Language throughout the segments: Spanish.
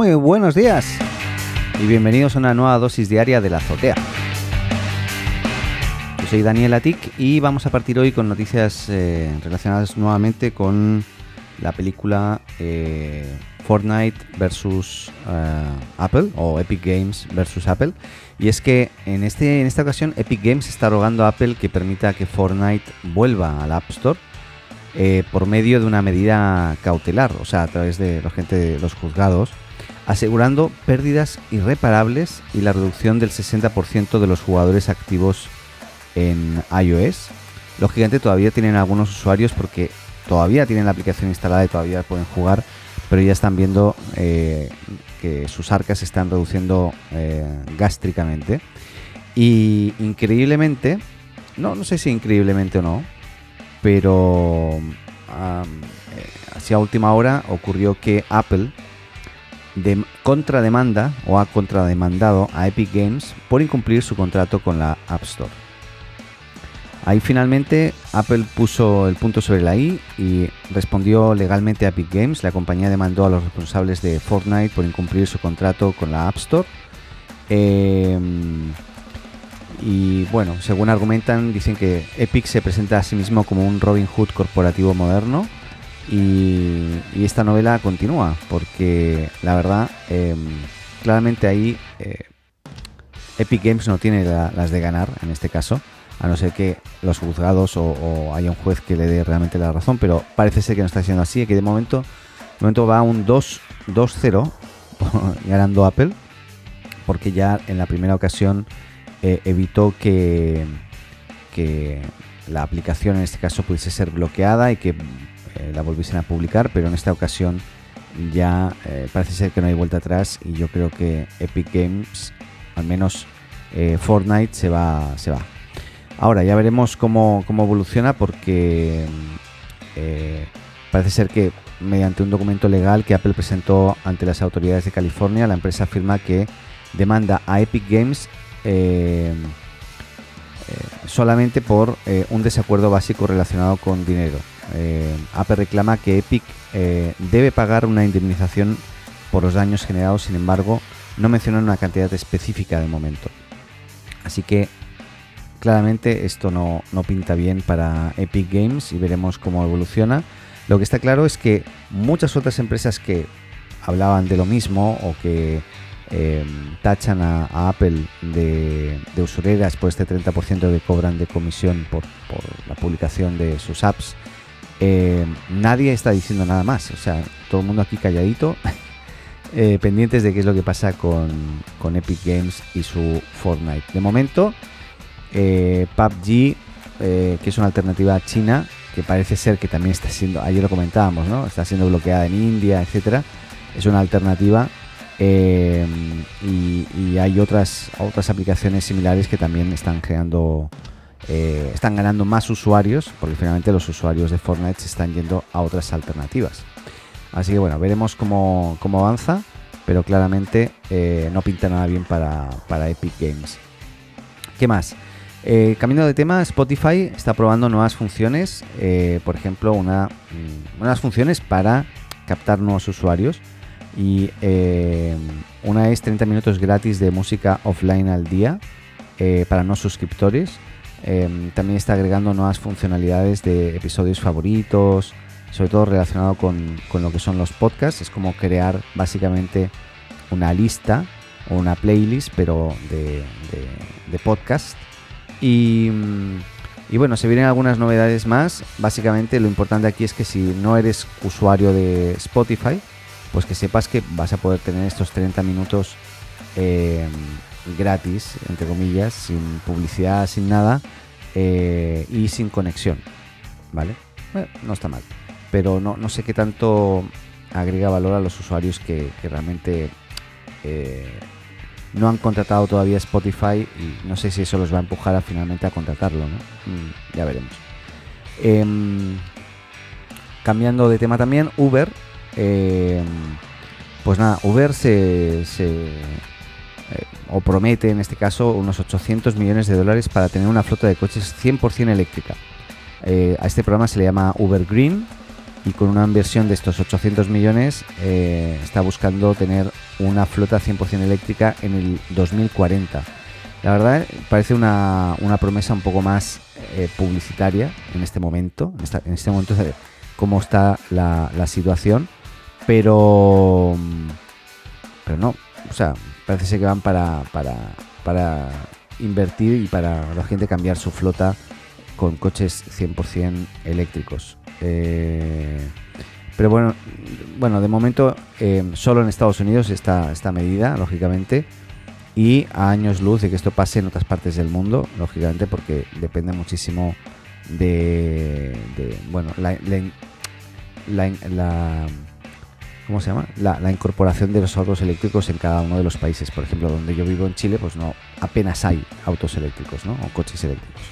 Muy buenos días y bienvenidos a una nueva dosis diaria de la azotea. Yo soy Daniel Atic y vamos a partir hoy con noticias eh, relacionadas nuevamente con la película eh, Fortnite versus eh, Apple o Epic Games versus Apple. Y es que en, este, en esta ocasión Epic Games está rogando a Apple que permita que Fortnite vuelva al App Store por medio de una medida cautelar, o sea, a través de la gente de los juzgados, asegurando pérdidas irreparables y la reducción del 60% de los jugadores activos en iOS. Lógicamente todavía tienen algunos usuarios porque todavía tienen la aplicación instalada y todavía pueden jugar, pero ya están viendo eh, que sus arcas se están reduciendo eh, gástricamente. Y increíblemente, no, no sé si increíblemente o no, pero eh, hacia última hora ocurrió que Apple de contrademanda o ha contrademandado a Epic Games por incumplir su contrato con la App Store. Ahí finalmente Apple puso el punto sobre la I y respondió legalmente a Epic Games. La compañía demandó a los responsables de Fortnite por incumplir su contrato con la App Store. Em, y bueno, según argumentan, dicen que Epic se presenta a sí mismo como un Robin Hood corporativo moderno. Y, esta novela continúa, porque la verdad, em, claramente ahí eh, Epic Games no tiene las de ganar en este caso a no ser que los juzgados o, haya un juez que le dé realmente la razón, pero parece ser que no está siendo así, que de momento, de momento va un 2-0 ganando Apple, porque ya en la primera ocasión eh, evitó que, que la aplicación en este caso pudiese ser bloqueada y que eh, la volviesen a publicar, pero en esta ocasión ya eh, parece ser que no hay vuelta atrás y yo creo que Epic Games, al menos Fortnite, se va, se va. Ahora ya veremos cómo, evoluciona porque eh, parece ser que mediante un documento legal que Apple presentó ante las autoridades de California, la empresa afirma que demanda a Epic Games eh, eh, solamente por un desacuerdo básico relacionado con dinero. Apple reclama que Epic debe pagar una indemnización por los daños generados, sin embargo, no menciona una cantidad específica de momento. Así que claramente esto no, pinta bien para Epic Games y veremos cómo evoluciona. Lo que está claro es que muchas otras empresas que hablaban de lo mismo o que eh, tachan a, Apple de, usureras por este 30% que cobran de comisión por, la publicación de sus apps, eh, nadie está diciendo nada más. O sea, todo el mundo aquí calladito, eh, pendientes de qué es lo que pasa con, con Epic Games y su Fortnite. De momento, eh, PUBG, que es una alternativa china, que parece ser que también está siendo, ayer lo comentábamos, ¿no? Está siendo bloqueada en India, etcétera. Es una alternativa. Eh, y, hay otras, otras aplicaciones similares que también están creando, están ganando más usuarios, porque finalmente los usuarios de Fortnite se están yendo a otras alternativas. Así que bueno, veremos cómo, avanza, pero claramente no pinta nada bien para, para Epic Games. ¿Qué más? Eh, cambiando de tema, Spotify está probando nuevas funciones, eh, por ejemplo, una, mm, unas funciones para captar nuevos usuarios y eh, una es 30 minutos gratis de música offline al día para no suscriptores. También está agregando nuevas funcionalidades de episodios favoritos, sobre todo relacionado con, lo que son los podcasts. Es como crear básicamente una lista o una playlist, pero de, de, podcast y, bueno, se vienen algunas novedades más. Básicamente lo importante aquí es que si no eres usuario de Spotify, pues que sepas que vas a poder tener estos 30 minutos eh, gratis, entre comillas, sin publicidad, sin nada eh, y sin conexión. ¿Vale? no está mal. Pero no, sé qué tanto agrega valor a los usuarios que, realmente eh, no han contratado todavía Spotify y no sé si eso los va a empujar a finalmente a contratarlo, ¿no? Mm, ya veremos. Em, cambiando de tema también, Uber. Em, pues nada, Uber se, eh, o promete en este caso unos 800 millones de dólares para tener una flota de coches 100% eléctrica. Eh, a este programa se le llama Uber Green y con una inversión de estos 800 millones eh, está buscando tener una flota 100% eléctrica en el 2040. La verdad parece una, promesa un poco más eh, publicitaria en este momento, en, este momento cómo está la, situación, pero, pero no, o sea, parece que van para, para, invertir y para la gente cambiar su flota con coches 100% eléctricos. Eh, pero bueno, bueno, de momento eh, solo en Estados Unidos está esta medida, lógicamente, y a años luz de que esto pase en otras partes del mundo, lógicamente, porque depende muchísimo de, bueno, la, la, ¿cómo se llama? La, incorporación de los autos eléctricos en cada uno de los países. Por ejemplo, donde yo vivo en Chile, pues no, apenas hay autos eléctricos, ¿no? O coches eléctricos.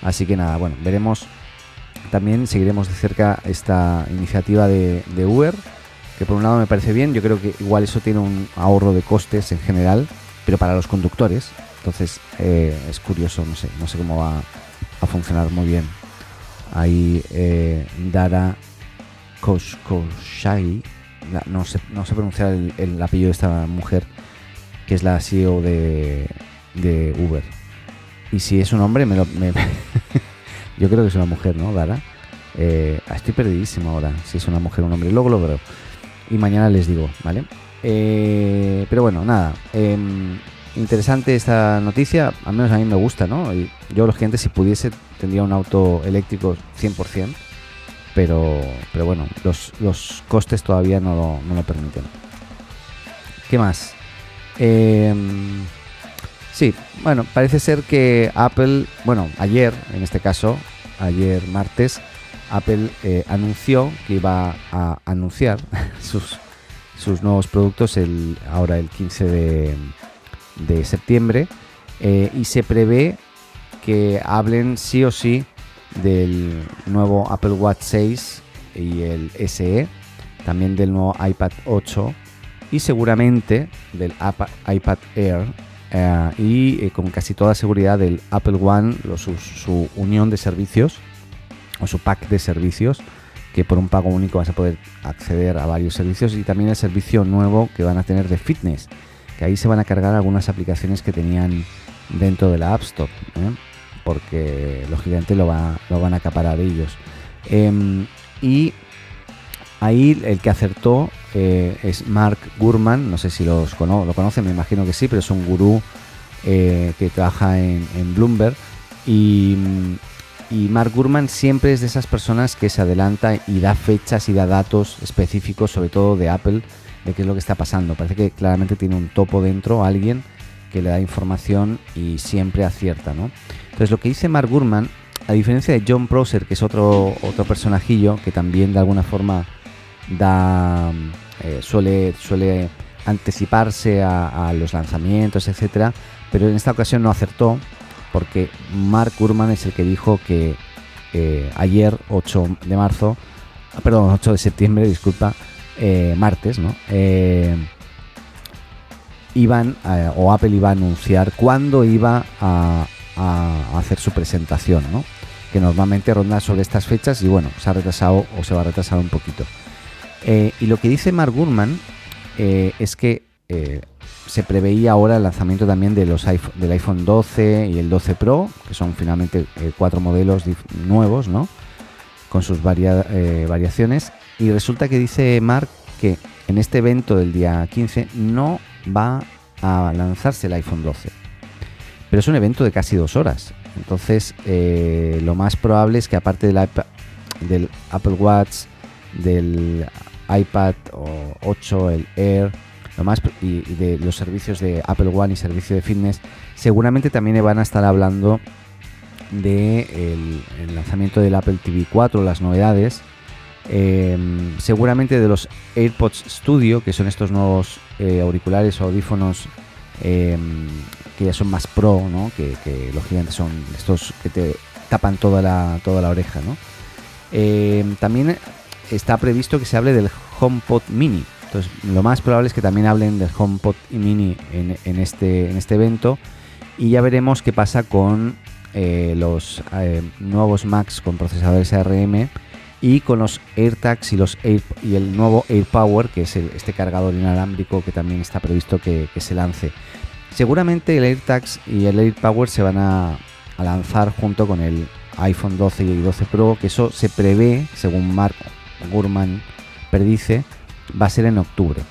Así que nada, bueno, veremos también seguiremos de cerca esta iniciativa de, Uber, que por un lado me parece bien, yo creo que igual eso tiene un ahorro de costes en general, pero para los conductores, entonces eh, es curioso, no sé, no sé cómo va a funcionar muy bien. Ahí eh, Dara No sé, no sé pronunciar el, apellido de esta mujer, que es la CEO de, Uber. Y si es un hombre, me lo... Yo creo que es una mujer, ¿no, Dara? Eh, estoy perdidísimo ahora, si es una mujer o un hombre. Luego lo veo. Y mañana les digo, ¿vale? Eh, pero bueno, nada. Em, interesante esta noticia. Al menos a mí me gusta, ¿no? Yo, los clientes, si pudiese, tendría un auto eléctrico 100%. Pero, pero bueno, los, costes todavía no lo, no lo permiten. ¿Qué más? Eh, Sí, bueno, parece ser que Apple, bueno, ayer, en este caso, ayer martes, Apple eh, anunció que iba a anunciar sus, sus nuevos productos el, ahora el 15 de, septiembre eh, y se prevé que hablen sí o sí del nuevo Apple Watch 6 y el SE, también del nuevo iPad 8 y seguramente del iPad Air eh, y eh, con casi toda seguridad del Apple One, su, unión de servicios o su pack de servicios que por un pago único vas a poder acceder a varios servicios y también el servicio nuevo que van a tener de fitness, que ahí se van a cargar algunas aplicaciones que tenían dentro de la App Store, ¿eh? Porque lógicamente lo, lo van a acaparar ellos. Em, y Ahí el que acertó eh, es Mark Gurman, no sé si los lo conocen, me imagino que sí, pero es un gurú eh, que trabaja en, Bloomberg. Y, Mark Gurman siempre es de esas personas que se adelanta y da fechas y da datos específicos, sobre todo de Apple, de qué es lo que está pasando. Parece que claramente tiene un topo dentro, alguien que le da información y siempre acierta, ¿no? Entonces lo que dice Mark Gurman, a diferencia de John Prosser, que es otro, otro personajillo que también de alguna forma da eh, suele, suele anticiparse a, los lanzamientos, etcétera, pero en esta ocasión no acertó porque Mark Gurman es el que dijo que eh, ayer 8 de marzo, ah, perdón, 8 de septiembre, disculpa, eh, martes, ¿no? Iban o Apple iba a anunciar cuándo iba a, hacer su presentación, ¿no? Que normalmente ronda sobre estas fechas y bueno, se ha retrasado o se va a retrasar un poquito. Eh, y lo que dice Mark Gurman eh, es que eh, se preveía ahora el lanzamiento también de los del iPhone 12 y el 12 Pro, que son finalmente cuatro modelos nuevos, ¿no? Con sus variaciones. Y resulta que dice Mark que en este evento del día 15 no va a lanzarse el iPhone 12. Pero es un evento de casi dos horas. Entonces, lo más probable es que aparte del, del Apple Watch, del iPad 8, el Air, y, de los servicios de Apple One y servicio de fitness, seguramente también van a estar hablando de el, lanzamiento del Apple TV 4, las novedades, em, seguramente de los AirPods Studio, que son estos nuevos eh, auriculares o audífonos em, que ya son más pro, ¿no? que, que lógicamente son estos que te tapan toda la, toda la oreja. ¿no? Em, también está previsto que se hable del HomePod Mini. Entonces, lo más probable es que también hablen del HomePod Mini en, este, en este evento. Y ya veremos qué pasa con eh, los eh, nuevos Macs con procesadores ARM y con los AirTags y, los y el nuevo AirPower, que es este cargador inalámbrico que también está previsto que, se lance. Seguramente el AirTags y el AirPower se van a, lanzar junto con el iPhone 12 y 12 Pro, que eso se prevé, según Mark Gurman predice, va a ser en octubre.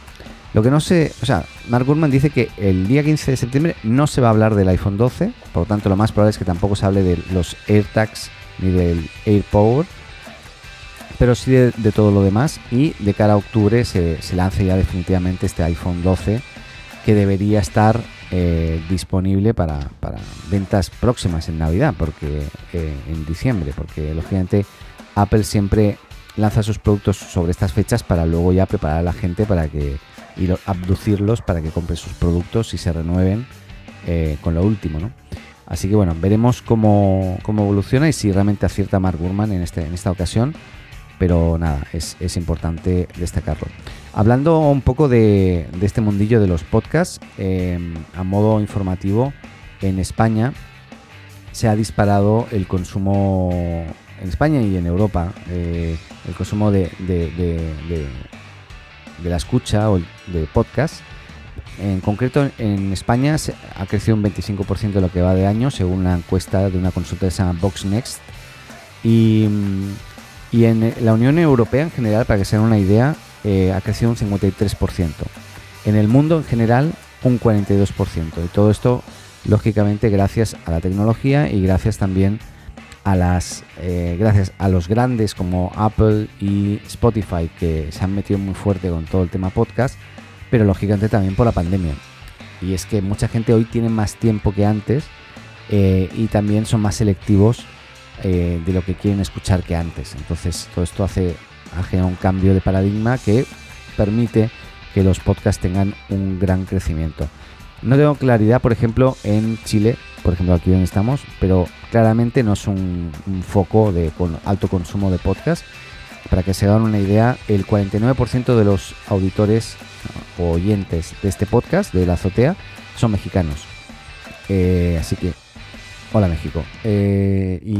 Lo que no sé, o sea, Mark Gurman dice que el día 15 de septiembre no se va a hablar del iPhone 12, por lo tanto lo más probable es que tampoco se hable de los AirTags ni del AirPower pero sí de, todo lo demás. Y de cara a octubre se, se, lance ya definitivamente este iPhone 12 que debería estar eh, disponible para, ventas próximas en Navidad, porque eh, en diciembre, porque lógicamente Apple siempre lanza sus productos sobre estas fechas para luego ya preparar a la gente para que y abducirlos para que compre sus productos y se renueven eh, con lo último, ¿no? Así que bueno, veremos cómo, cómo, evoluciona y si realmente acierta Mark Gurman en, este, en esta ocasión pero nada, es, importante destacarlo. Hablando un poco de, este mundillo de los podcasts, em, a modo informativo, en España se ha disparado el consumo, en España y en Europa, eh, el consumo de, de, la escucha o de podcast. En concreto, en España ha crecido un 25% de lo que va de año, según la encuesta de una consulta se llama Boxnext. Y y en eh, la Unión Europea en general, para que se den una idea, eh, ha crecido un 53%. En el mundo en general, un 42%. Y todo esto, lógicamente, gracias a la tecnología y gracias también a las eh, gracias a los grandes como Apple y Spotify que se han metido muy fuerte con todo el tema podcast, pero lógicamente también por la pandemia. Y es que mucha gente hoy tiene más tiempo que antes y también son más selectivos eh, de lo que quieren escuchar que antes. Entonces todo esto hace un cambio de paradigma que permite que los podcasts tengan un gran crecimiento. No tengo claridad, por ejemplo, en Chile, por ejemplo aquí donde estamos, pero claramente no es un, foco de alto consumo de podcast. Para que se hagan una idea, el 49% de los auditores o oyentes de este podcast, de la azotea, son mexicanos. Eh, así que Hola México. Eh, y,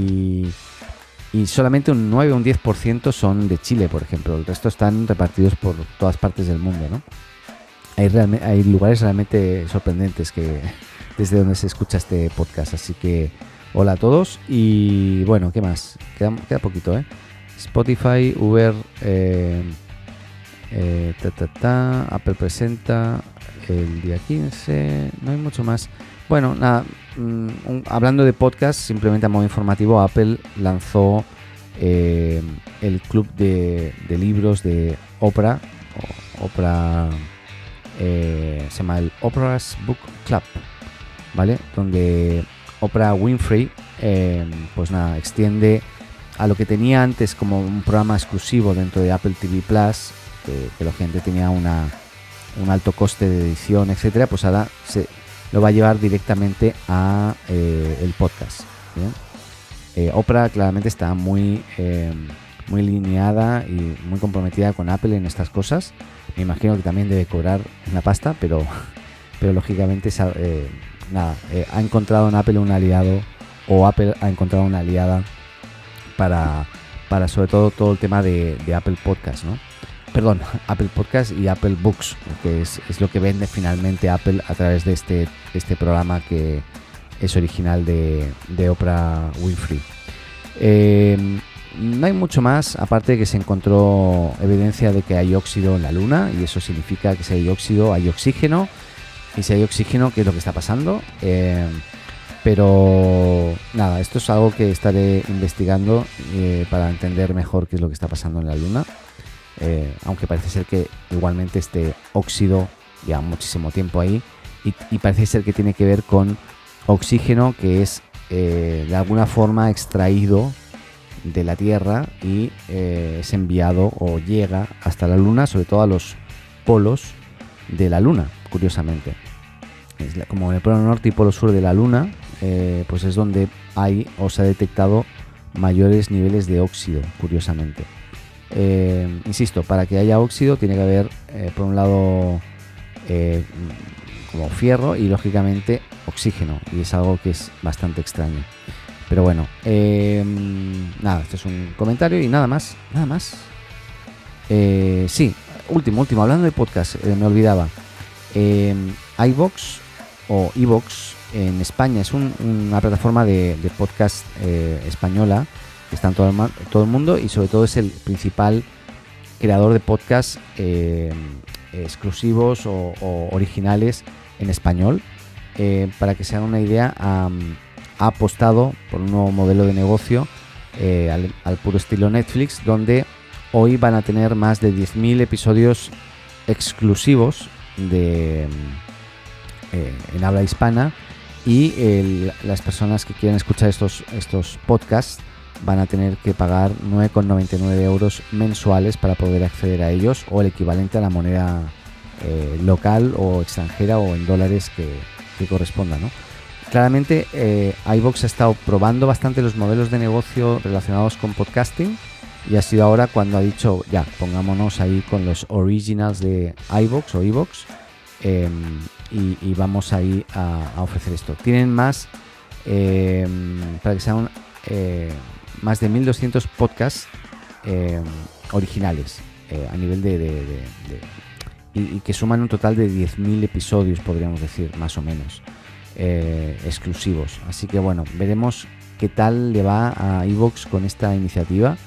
solamente un 9 o un 10% son de Chile, por ejemplo. El resto están repartidos por todas partes del mundo, ¿no? Hay, hay lugares realmente sorprendentes que desde donde se escucha este podcast. Así que hola a todos y bueno, ¿qué más? Queda, queda poquito, ¿eh? Spotify, Uber, eh, eh, Apple presenta el día 15, no hay mucho más. Bueno, nada, mm, hablando de podcast, simplemente a modo informativo, Apple lanzó eh, el club de, libros de Oprah, eh, se llama el Oprah's Book Club, ¿vale? Donde Oprah Winfrey, eh, pues nada, extiende a lo que tenía antes como un programa exclusivo dentro de Apple TV Plus, que, la gente tenía una, un alto coste de edición, etcétera, pues ahora se, lo va a llevar directamente a eh, el podcast. Eh, Oprah claramente está muy, eh, muy lineada y muy comprometida con Apple en estas cosas. Me imagino que también debe cobrar una pasta, pero, pero lógicamente nada, ha encontrado en Apple un aliado o Apple ha encontrado una aliada para, para sobre todo todo el tema de Apple Podcast, ¿no? Perdón, Apple Podcast y Apple Books, que es, lo que vende finalmente Apple a través de este, este programa que es original de, Oprah Winfrey. Em, no hay mucho más, aparte de que se encontró evidencia de que hay óxido en la Luna, y eso significa que si hay óxido hay oxígeno, y si hay oxígeno, ¿qué es lo que está pasando? Em, pero nada, esto es algo que estaré investigando eh, para entender mejor qué es lo que está pasando en la Luna. Eh, aunque parece ser que igualmente este óxido lleva muchísimo tiempo ahí y, parece ser que tiene que ver con oxígeno que es eh, de alguna forma extraído de la Tierra y eh, es enviado o llega hasta la Luna, sobre todo a los polos de la Luna, curiosamente. como en el polo norte y polo sur de la Luna, pues es donde hay o se ha detectado mayores niveles de óxido, curiosamente. Eh, insisto, para que haya óxido tiene que haber, eh, por un lado, eh, como fierro y lógicamente oxígeno, y es algo que es bastante extraño. Pero bueno, nada, este es un comentario y nada más, nada más. Sí, último, último, hablando de podcast, me olvidaba. IVox o iVox en España es una plataforma de, podcast española está en todo el, todo el, mundo y sobre todo es el principal creador de podcast exclusivos o, originales en español. para que se hagan una idea, ha apostado por un nuevo modelo de negocio al puro estilo Netflix, donde Hoy van a tener más de 10.000 episodios exclusivos de, eh, en habla hispana y las personas que quieran escuchar estos, estos podcasts van a tener que pagar 9,99 euros mensuales para poder acceder a ellos o el equivalente a la moneda eh, local o extranjera o en dólares que, corresponda. Claramente eh, ha estado probando bastante los modelos de negocio relacionados con podcasting y ha sido ahora cuando ha dicho, ya, pongámonos ahí con los originals de iVox o iVox em, y, vamos ahí a, ofrecer esto. Tienen más, em, para que sean más de 1200 podcasts em, originales eh, a nivel de, y, que suman un total de 10.000 episodios, podríamos decir, más o menos, eh, exclusivos. Así que bueno, veremos qué tal le va a iVox con esta iniciativa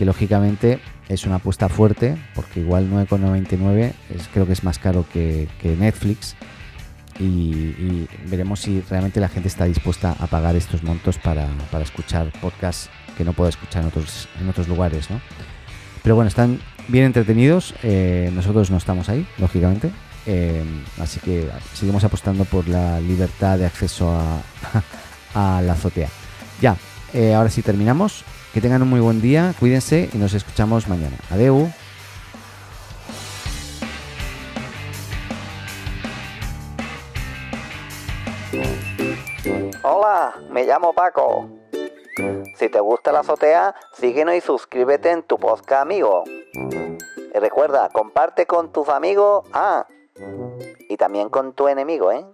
que lógicamente es una apuesta fuerte, porque igual 9,99 es, creo que es más caro que, Netflix. Y, veremos si realmente la gente está dispuesta a pagar estos montos para, escuchar podcasts que no pueda escuchar en otros, en otros lugares. ¿no? Pero bueno, están bien entretenidos. Eh, nosotros no estamos ahí, lógicamente. Eh, así que seguimos apostando por la libertad de acceso a, a la azotea. Ya, eh, ahora sí terminamos. Que tengan un muy buen día, cuídense y nos escuchamos mañana. Adeu. Me llamo Paco. Si te gusta la azotea, síguenos y suscríbete en tu podcast amigo. Y recuerda, comparte con tus amigos, ah, y también con tu enemigo, ¿eh?